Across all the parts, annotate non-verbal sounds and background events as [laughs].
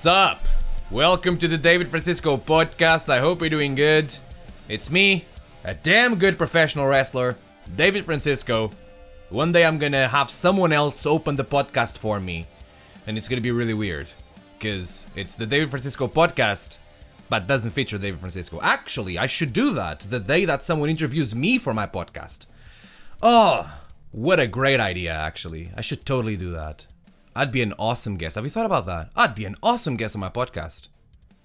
Sup? Welcome to the David Francisco podcast. I hope you're doing good. It's me, a damn good professional wrestler, David Francisco. One day I'm gonna have someone else open the podcast for me, and it's gonna be really weird because it's the David Francisco podcast, but doesn't feature David Francisco. Actually, I should do that the day that someone interviews me for my podcast. Oh, what a great idea, actually. I should totally do that. I'd be an awesome guest. Have you thought about that? I'd be an awesome guest on my podcast.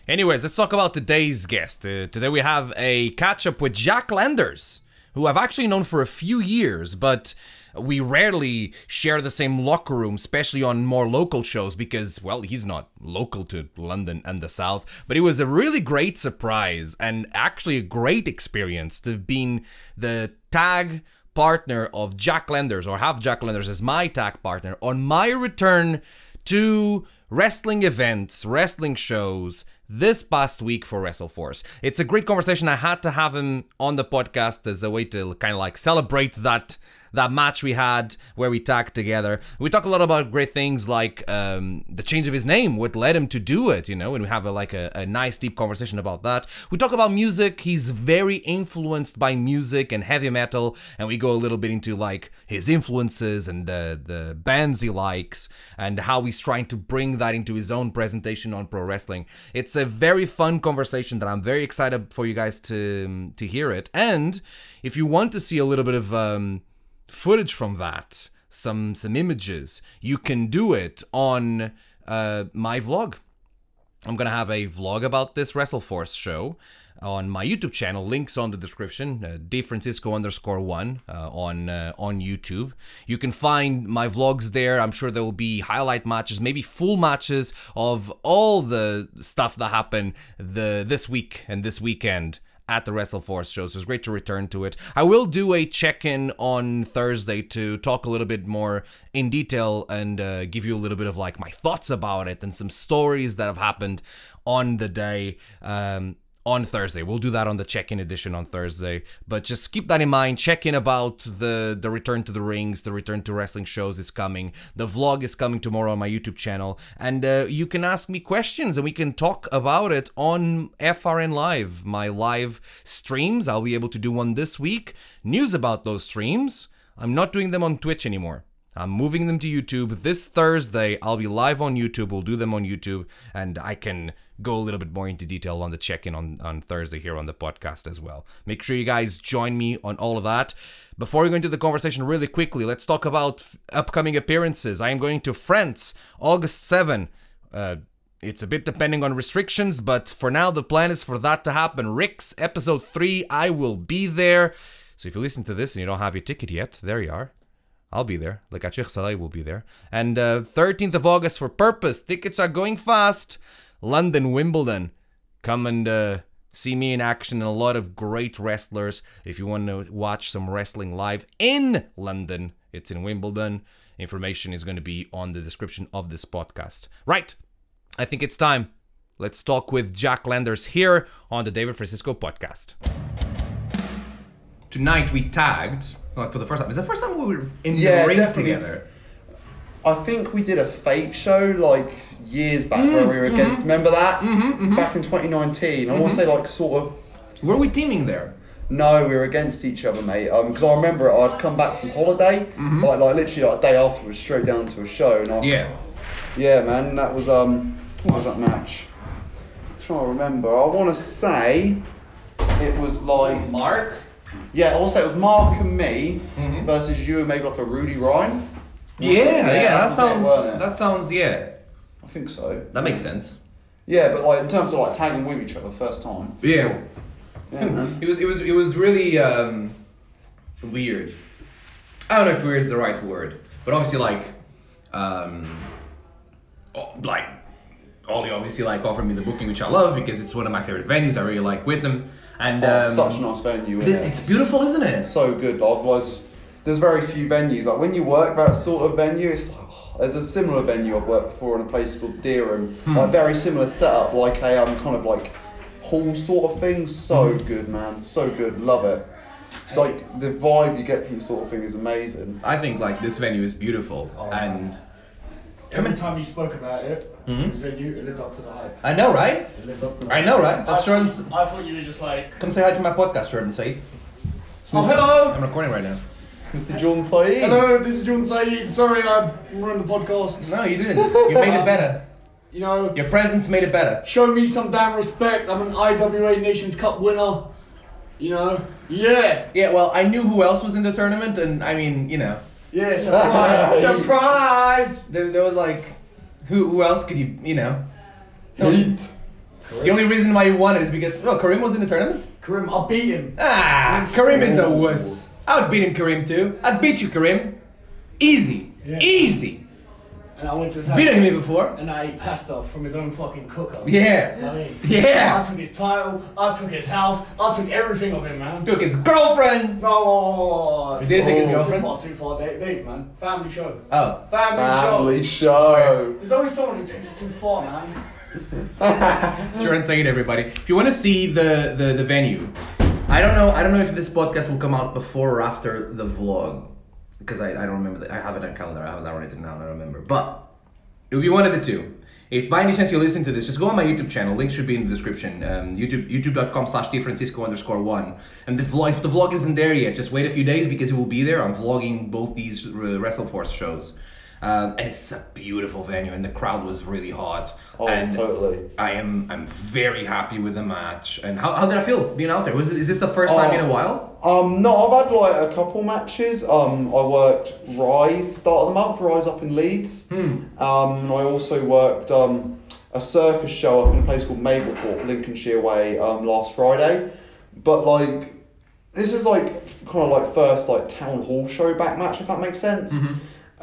Anyways, let's talk about today's guest. Uh, today we have a catch up with Jack Landers, who I've actually known for a few years, but we rarely share the same locker room, especially on more local shows, because, well, he's not local to London and the South. But it was a really great surprise and actually a great experience to have been the tag partner of Jack Landers, or have Jack Landers as my tag partner on my return to wrestling events, wrestling shows this past week for WrestleForce. It's a great conversation. I had to have him on the podcast as a way to kind of like celebrate that that match we had where we tagged together. We talk a lot about great things like um, the change of his name, what led him to do it, you know, and we have a, like a, a nice deep conversation about that. We talk about music. He's very influenced by music and heavy metal, and we go a little bit into like his influences and the the bands he likes and how he's trying to bring that into his own presentation on pro wrestling. It's a very fun conversation that I'm very excited for you guys to to hear it. And if you want to see a little bit of um, footage from that, some some images, you can do it on uh, my vlog. I'm gonna have a vlog about this WrestleForce show on my YouTube channel. Links on the description. Uh, Francisco underscore one uh, on uh, on YouTube. You can find my vlogs there. I'm sure there will be highlight matches, maybe full matches of all the stuff that happened the this week and this weekend at the WrestleForce show. So it's great to return to it. I will do a check in on Thursday to talk a little bit more in detail and uh, give you a little bit of like my thoughts about it and some stories that have happened on the day. Um, on Thursday. We'll do that on the check-in edition on Thursday. But just keep that in mind. Check in about the the return to the rings, the return to wrestling shows is coming. The vlog is coming tomorrow on my YouTube channel, and uh, you can ask me questions and we can talk about it on FRN Live, my live streams. I'll be able to do one this week. News about those streams. I'm not doing them on Twitch anymore. I'm moving them to YouTube this Thursday. I'll be live on YouTube. We'll do them on YouTube, and I can go a little bit more into detail on the check in on, on Thursday here on the podcast as well. Make sure you guys join me on all of that. Before we go into the conversation really quickly, let's talk about f- upcoming appearances. I am going to France August 7. Uh, it's a bit depending on restrictions, but for now, the plan is for that to happen. Rixe episode 3, I will be there. So if you listen to this and you don't have your ticket yet, there you are. I'll be there. Like Achich Saleh will be there. And uh, 13th of August for Purpose. Tickets are going fast. London, Wimbledon. Come and uh, see me in action and a lot of great wrestlers. If you want to watch some wrestling live in London, it's in Wimbledon. Information is going to be on the description of this podcast. Right. I think it's time. Let's talk with Jack Landers here on the David Francisco podcast. Tonight we tagged like for the first time. It's the first time we were in Yeah, the ring definitely. together. I think we did a fake show like years back Mm, where we were mm-hmm. against. Remember that? Mm-hmm. Back in 2019. I want to say like sort of. Were we teaming there? No, we were against each other, mate. Because I remember I'd come back from holiday, like like literally like a day afterwards, straight down to a show. And I, Mm-hmm. Yeah. Yeah, man. That was um. What was that match? I'm trying to remember. I want to say it was like Mark. Yeah. I want to say it was Mark and me Mm-hmm. versus you and maybe like a Rudy Ryan. Yeah, yeah, that was it, sounds. it? That sounds. Yeah, I think so. that makes sense. Yeah, but like in terms of like tagging with each other, first time. Yeah. Yeah, man. [laughs] It was. It was. It was really um, weird. I don't know if weird is the right word, but obviously like, um, like, Ollie obviously like offered me the booking, which I love because it's one of my favorite venues. I really like with them, and Oh, um, such a nice venue. it Isn't is, it? it's beautiful, isn't it? so good. Like, otherwise, there's very few venues. Like when you work that sort of venue, it's like, oh, there's a similar venue I've worked for in a place called Dereham, Hmm. Like very similar setup, like a um, kind of like hall sort of thing. So Hmm. good, man. So good. Love it. It's like the vibe you get from sort of thing is amazing. I think like this venue is beautiful Oh, and Every in. time you spoke about it, Mhm. this venue, it lived up to the hype. I know, right? It lived up to the I know, right? That's I, Jordan's. I thought you were just like, Come say hi to my podcast, Jordan Saeed. oh hello, I'm recording right now. It's Mr. Jordan Saeed. hello, this is Jordan Saeed. Sorry, I ruined the podcast. No, you didn't. You made it better. You know, Your presence made it better. show me some damn respect. I'm an IWA Nations Cup winner. You know, yeah, Yeah, well, I knew who else was in the tournament, and I mean, you know, yeah, surprise, [laughs] surprise. there, there was like, who, who else could you, you know? Heat. The only reason why you won it is because, well, Karim was in the tournament. Karim, I'll beat him. Ah, Karim is a wuss. I would beat him, Karim, too. I'd beat you, Karim. Easy. Yeah. Easy. And I went to his house. Beaten me before. And I ate pasta from his own fucking cooker. Yeah. I mean, Yeah. I took his title, I took his house, I took everything of him, man. Took his girlfriend. No, You didn't take his girlfriend? too girlfriend? far, too far, Dave, Dave, man. Family show. Oh. Family, Family show. show. There's always someone who takes it too far, man. [laughs] Jordan Saeed, everybody. If you want to see the, the, the venue, I don't know. I don't know if this podcast will come out before or after the vlog, because I, I don't remember. The, I have it on calendar. I have that written down. I don't remember. But it would be one of the two. If by any chance you listen to this, just go on my YouTube channel. Link should be in the description. Um, YouTube youtube.com slash Francisco underscore one. And the vlog, if the vlog isn't there yet, just wait a few days because it will be there. I'm vlogging both these uh, WrestleForce shows. Um, and it's a beautiful venue, and the crowd was really hot. Oh, and totally. I am I'm very happy with the match. And how, how did I feel being out there? Was it, is this the first time Oh. in a while? Um, no, I've had like a couple matches. Um, I worked Rise start of the month, Rise up in Leeds. Um, and I also worked um, a circus show up in a place called Mablethorpe, Lincolnshire Way, um, last Friday. But like, this is like kind of like first like town hall show back match, if that makes sense.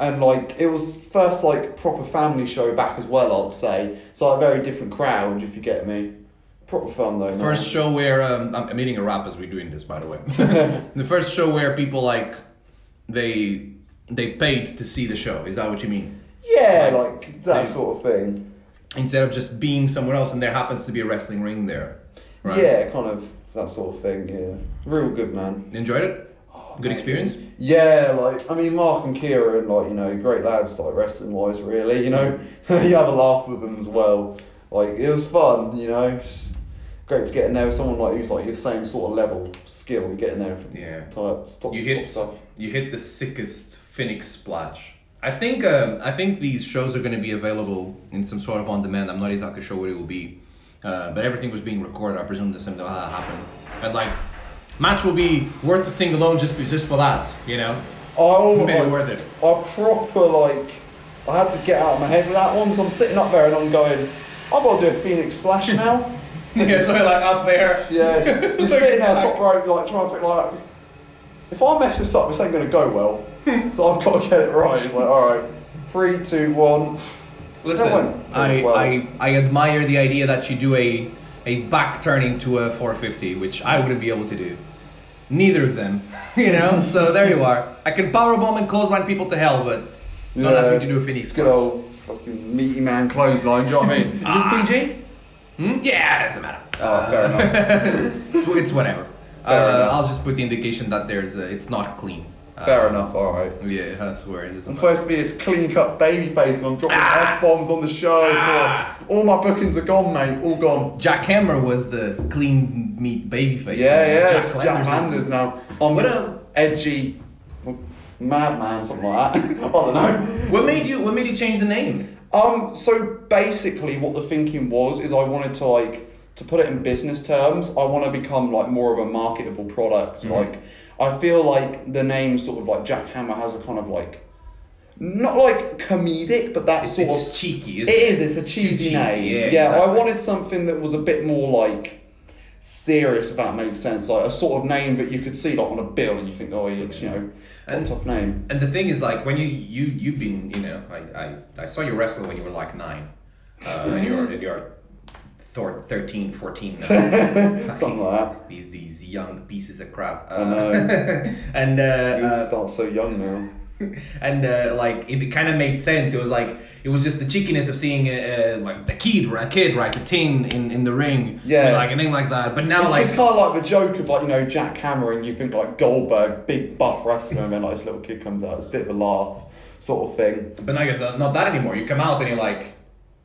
And like it was first like proper family show back as well, I'd say. So like a very different crowd, if you get me. Proper fun though. First show where um, I'm, I'm a wrap as we're doing this, by the way. [laughs] [laughs] the first show where people like they they paid to see the show. Is that what you mean? Yeah, like that Yeah. sort of thing. Instead of just being somewhere else, and there happens to be a wrestling ring there. Right? Yeah, kind of that sort of thing. Yeah, real good man. Enjoyed it. Good experience. Yeah, like I mean, Mark and Kieran, like you know, great lads, like wrestling wise, really. You know, [laughs] you have a laugh with them as well. Like it was fun. You know, Just great to get in there with someone like who's like your same sort of level of skill. You get in there for Yeah. type stop, You stop hit stuff. you hit the sickest Phoenix splash. I think um, I think these shows are going to be available in some sort of on demand. I'm not exactly sure what it will be, uh, but everything was being recorded. I presume that something like that happened, and like match will be worth the single alone just just for that. You know, Oh, like, worth it. I proper like I had to get out of my head with that one. So I'm sitting up there and I'm going, I've got to do a Phoenix splash [laughs] now. yeah, so like up there. Yeah, [laughs] you're sitting there top rope, like trying to think like, if I mess this up, this ain't gonna go well. so I've got to get it right. It's like, all right, three, two, one. Listen, I, well. I I admire the idea that you do a a back turning to a 450, which I wouldn't be able to do. Neither of them, [laughs] you know. so there you are. I can powerbomb and clothesline people to hell, but don't ask me to do a Phoenix. Good old fucking meaty man clothesline. Do you know what I mean? [laughs] Is this PG? Hmm? Yeah, doesn't matter. Oh, fair enough. [laughs] It's, it's whatever. Uh, enough. I'll just put the indication that there's a, it's not clean. Fair enough. All right. Yeah, that's where it is. I'm supposed to be this clean cut baby face and I'm dropping Ah. F bombs on the show. Ah. All my bookings are gone, mate. All gone. Jack Hammer was the clean meat babyface. Yeah, yeah, it's Landers Jack is- Landers now. I'm What this a- edgy madman, something like that. [laughs] I don't know. What made you? What made you change the name? Um, so basically, what the thinking was is I wanted to like to put it in business terms. I want to become like more of a marketable product. Mhm. Like, I feel like the name sort of like Jack Hammer has a kind of like not like comedic, but that It's, sort it's of cheeky, it isn't it? is. It's a cheesy cheeky, name. Yeah, Yeah, I wanted something that was a bit more like serious, if that makes sense. Like a sort of name that you could see like on a bill, and you think, oh, he looks, you know, a And- tough name. And the thing is, like, when you you you've been, you know, I I, I saw you wrestle when you were like nine. Uh, and you're and you're thor- 13, 14 [laughs] now. Something like that. These these young pieces of crap. Uh, I know. [laughs] and uh, You uh, start so young now. [laughs] and uh, like it kind of made sense. It was like it was just the cheekiness of seeing uh, like the kid, a kid, right, the teen in, in the ring, Yeah. with, like a name like that. But now It's, like it's kind of like the joke of like you know Jack Cameron. You think like Goldberg, big buff wrestler, and then like this little kid comes out. It's a bit of a laugh, sort of thing. But now you're not that anymore. You come out and you're like,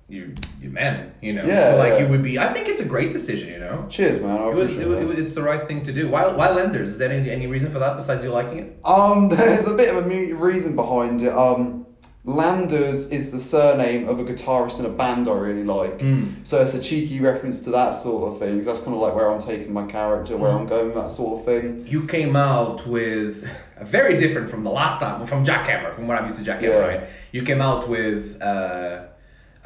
you you man, you know. Yeah, So like yeah. it would be. I think it's a great decision. You know. Cheers, man. I It was, appreciate it, it's the right thing to do. Why why Landers? Is there any, any reason for that besides you liking it? Um, [laughs] there's a bit of a reason behind it. Um, Landers is the surname of a guitarist in a band I really like. So it's a cheeky reference to that sort of thing. That's kind of like where I'm taking my character, where I'm going, that sort of thing. You came out with [laughs] very different from the last time from Jackhammer, from what I'm used to Jackhammer, Yeah. right? You came out with uh,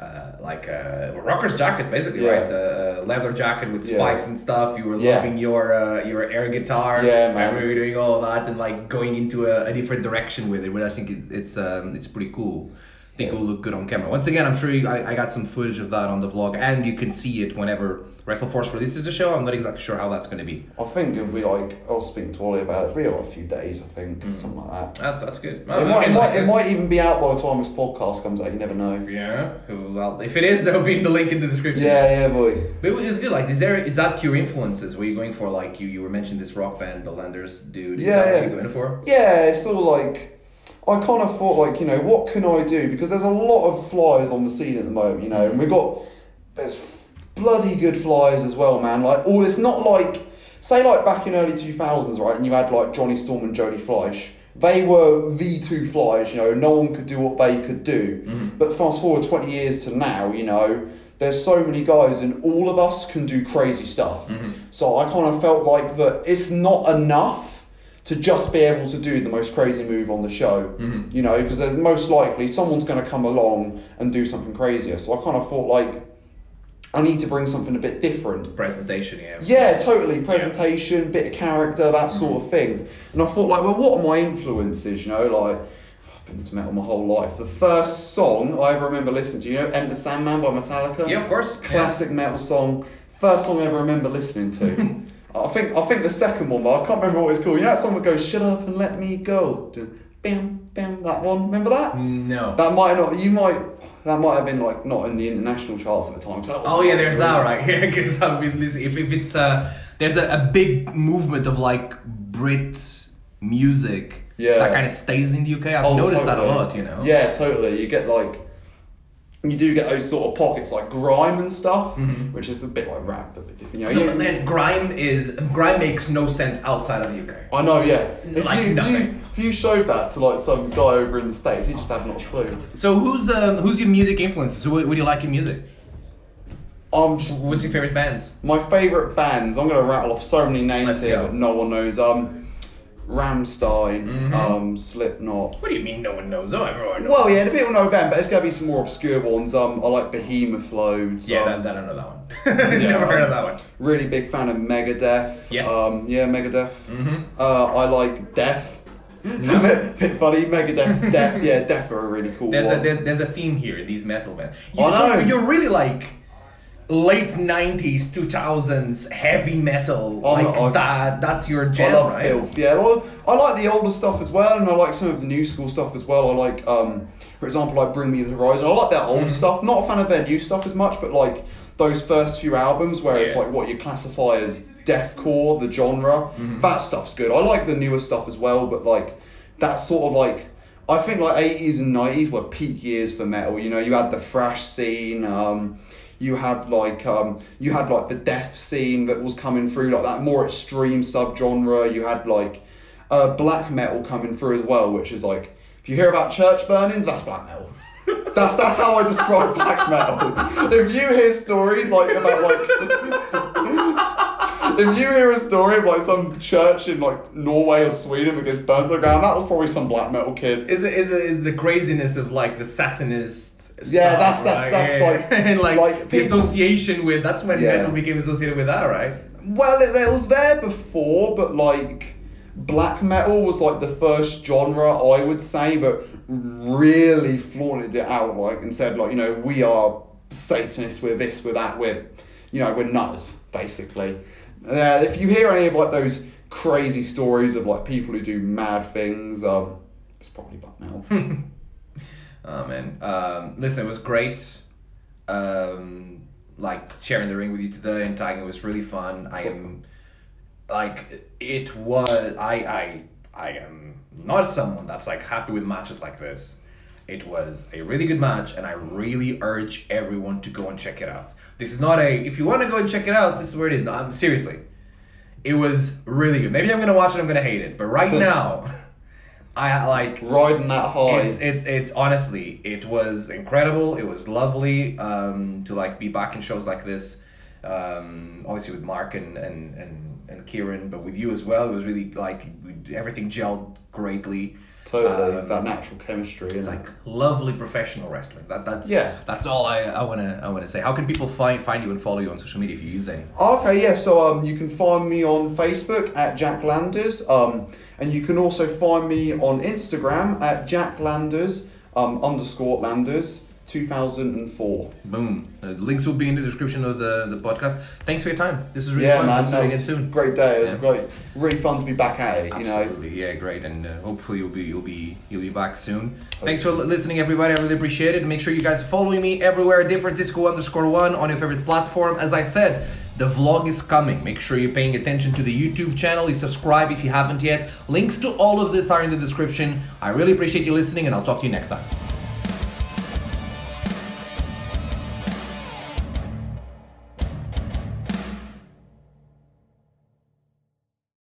uh, like a rocker's jacket, basically, Yeah. right? A, leather jacket with Yeah. spikes and stuff. You were Yeah. loving your uh, your air guitar. Yeah, I man. remember you doing all that and like going into a, a different direction with it, which I think it, it's um, it's pretty cool. I think it will look good on camera. Once again, I'm sure you, I, I got some footage of that on the vlog, and you can see it whenever WrestleForce releases a show. I'm not exactly sure how that's going to be. I think it'll be like, I'll speak to Ollie about it, be like a few days, I think, mm. something like that. That's that's good. It might, it, might, it might even be out by the time this podcast comes out, you never know. Yeah. Well, if it is, there will be in the link in the description. Yeah, yeah, boy. But it was good. Like, is there is that your influences? Were you going for like you you were mentioning this rock band, the Landers, dude? Is Yeah, that what yeah. you're going for? Yeah, it's all like I kind of thought like you know what can I do because there's a lot of flyers on the scene at the moment, you know, and we've got there's bloody good flyers as well, man. Like all it's not like say like back in early two thousands, right, and you had like Johnny Storm and Jody Fleisch. They were the two flyers, you know. No one could do what they could do. Mm-hmm. But fast forward twenty years to now, you know, there's so many guys, and all of us can do crazy stuff. Mm-hmm. So I kind of felt like that it's not enough to just be able to do the most crazy move on the show, mm-hmm. you know, because most likely someone's going to come along and do something crazier. So I kind of thought like, I need to bring something a bit different. Presentation, yeah. Yeah, totally. Presentation, bit of character, that mm-hmm. sort of thing. And I thought like, well, what are my influences? You know, like I've been into metal my whole life. The first song I ever remember listening to, you know, Enter Sandman by Metallica. Yeah, of course. Classic metal song. First song I ever remember listening to. [laughs] I think I think the second one, but I can't remember what it's called. You know that song that goes "Shut up and let me go." Bam, bam. That one. Remember that? No. That might not. You might. That might have been like not in the international charts at the time. Oh yeah, there's that, right? [laughs] Yeah, because I've been listening. If, if it's uh, there's a, a big movement of like Brit music. Yeah. That kind of stays in the UK. I've Oh, noticed that a lot. You know. Yeah, totally. You get like. You do get those sort of pockets like grime and stuff, which is a bit like rap, but a bit different. You know, Mm-hmm. No, you- man, grime is grime makes no sense outside of the UK. I know, yeah. If, Like you, if, nothing. you, if you showed that to like some guy over in the states, he'd just had not a clue. So who's um, who's your music influences? Who, what do you like in music? I'm just What's your favorite bands? my favorite bands. I'm gonna rattle off so many names Let's here go. that no one knows. Um, Rammstein, Mm-hmm. um, Slipknot. What do you mean no one knows? Oh, everyone knows. Well, yeah, the people know them, but there's gonna be some more obscure ones. Um, I like Behemoth loads. yeah, um, that, I know that one. [laughs] [laughs] Never heard of that one. Really big fan of Megadeth. Yes. Um, yeah, Megadeth. Mhm. Uh, I like Death. [laughs] bit, bit funny, Megadeth, Death. Yeah, Death are a really cool There's a one. there's, there's a theme here in these metal bands. You, I so know. you're really like late '90s, 2000s heavy metal. Like I'm- that. That's your I love right? filth. Yeah, well, I like the older stuff as well, and I like some of the new school stuff as well. I like, um, for example, like Bring Me the Horizon. I like that Mm. old stuff. Not a fan of their new stuff as much, but like those first few albums where it's like what you classify as deathcore, the genre. Mm-hmm. That stuff's good. I like the newer stuff as well, but like that sort of like. I think like 80s and 90s were peak years for metal. You know, you had the thrash scene. Um, you had like um, you had like the death scene that was coming through, like that more extreme subgenre. You had like uh, black metal coming through as well, which is like if you hear about church burnings, that's black metal. [laughs] That's that's how I describe black metal. If you hear stories like about like [laughs] if you hear a story of like some church in like Norway or Sweden that gets burned to the ground, that was probably some black metal kid. Is it, is it, is the craziness of like the satanist? Yeah, that's- that's- right? that's Yeah. [laughs] like- and like, like the people- association with that's when Yeah. metal became associated with that, right? Well, it, it was there before, but like black metal was like the first genre I would say that really flaunted it out, like and said like you know we are Satanists, we're this, we're that, we're you know we're nuts basically. Uh, if you hear any of like those crazy stories of like people who do mad things, um, It's probably black metal. [laughs] Oh man, um, listen, it was great. Um, like sharing the ring with you today and tagging was really fun. I am, like, it was. I I I am not someone that's like happy with matches like this. It was a really good match, and I really urge everyone to go and check it out. This is not a. If you want to go and check it out, this is where it is. Um, seriously, it was really good. Maybe I'm gonna watch it. I'm gonna hate it, but right So- now, [laughs] I like Riding that high. it's it's it's honestly it was incredible. It was lovely um to like be back in shows like this um obviously with mark and and and, and kieran but with you as well. It was really like everything gelled greatly totally um, that natural chemistry. it's like lovely professional wrestling that that's Yeah. that's all i i want to i want to say how can people find find you and follow you on social media if you use any Okay, yeah. So um, you can find me on Facebook at Jack Landers, um, and you can also find me on Instagram at Jack Landers um, underscore Landers two thousand and four. boom the links will be in the description of the the podcast thanks for your time this is really Yeah, fun man, let's do that was again soon great day. It was Yeah. great, really fun to be back at it. You know, Absolutely, yeah, great, and uh, hopefully you'll be you'll be you'll be back soon. Thanks for li- listening, everybody. I really appreciate it. Make sure you guys are following me everywhere. Different Disco underscore one on your favorite platform. As I said, the vlog is coming. Make sure you're paying attention to the YouTube channel. You subscribe if you haven't yet. Links to all of this are in the description. I really appreciate you listening, and I'll talk to you next time.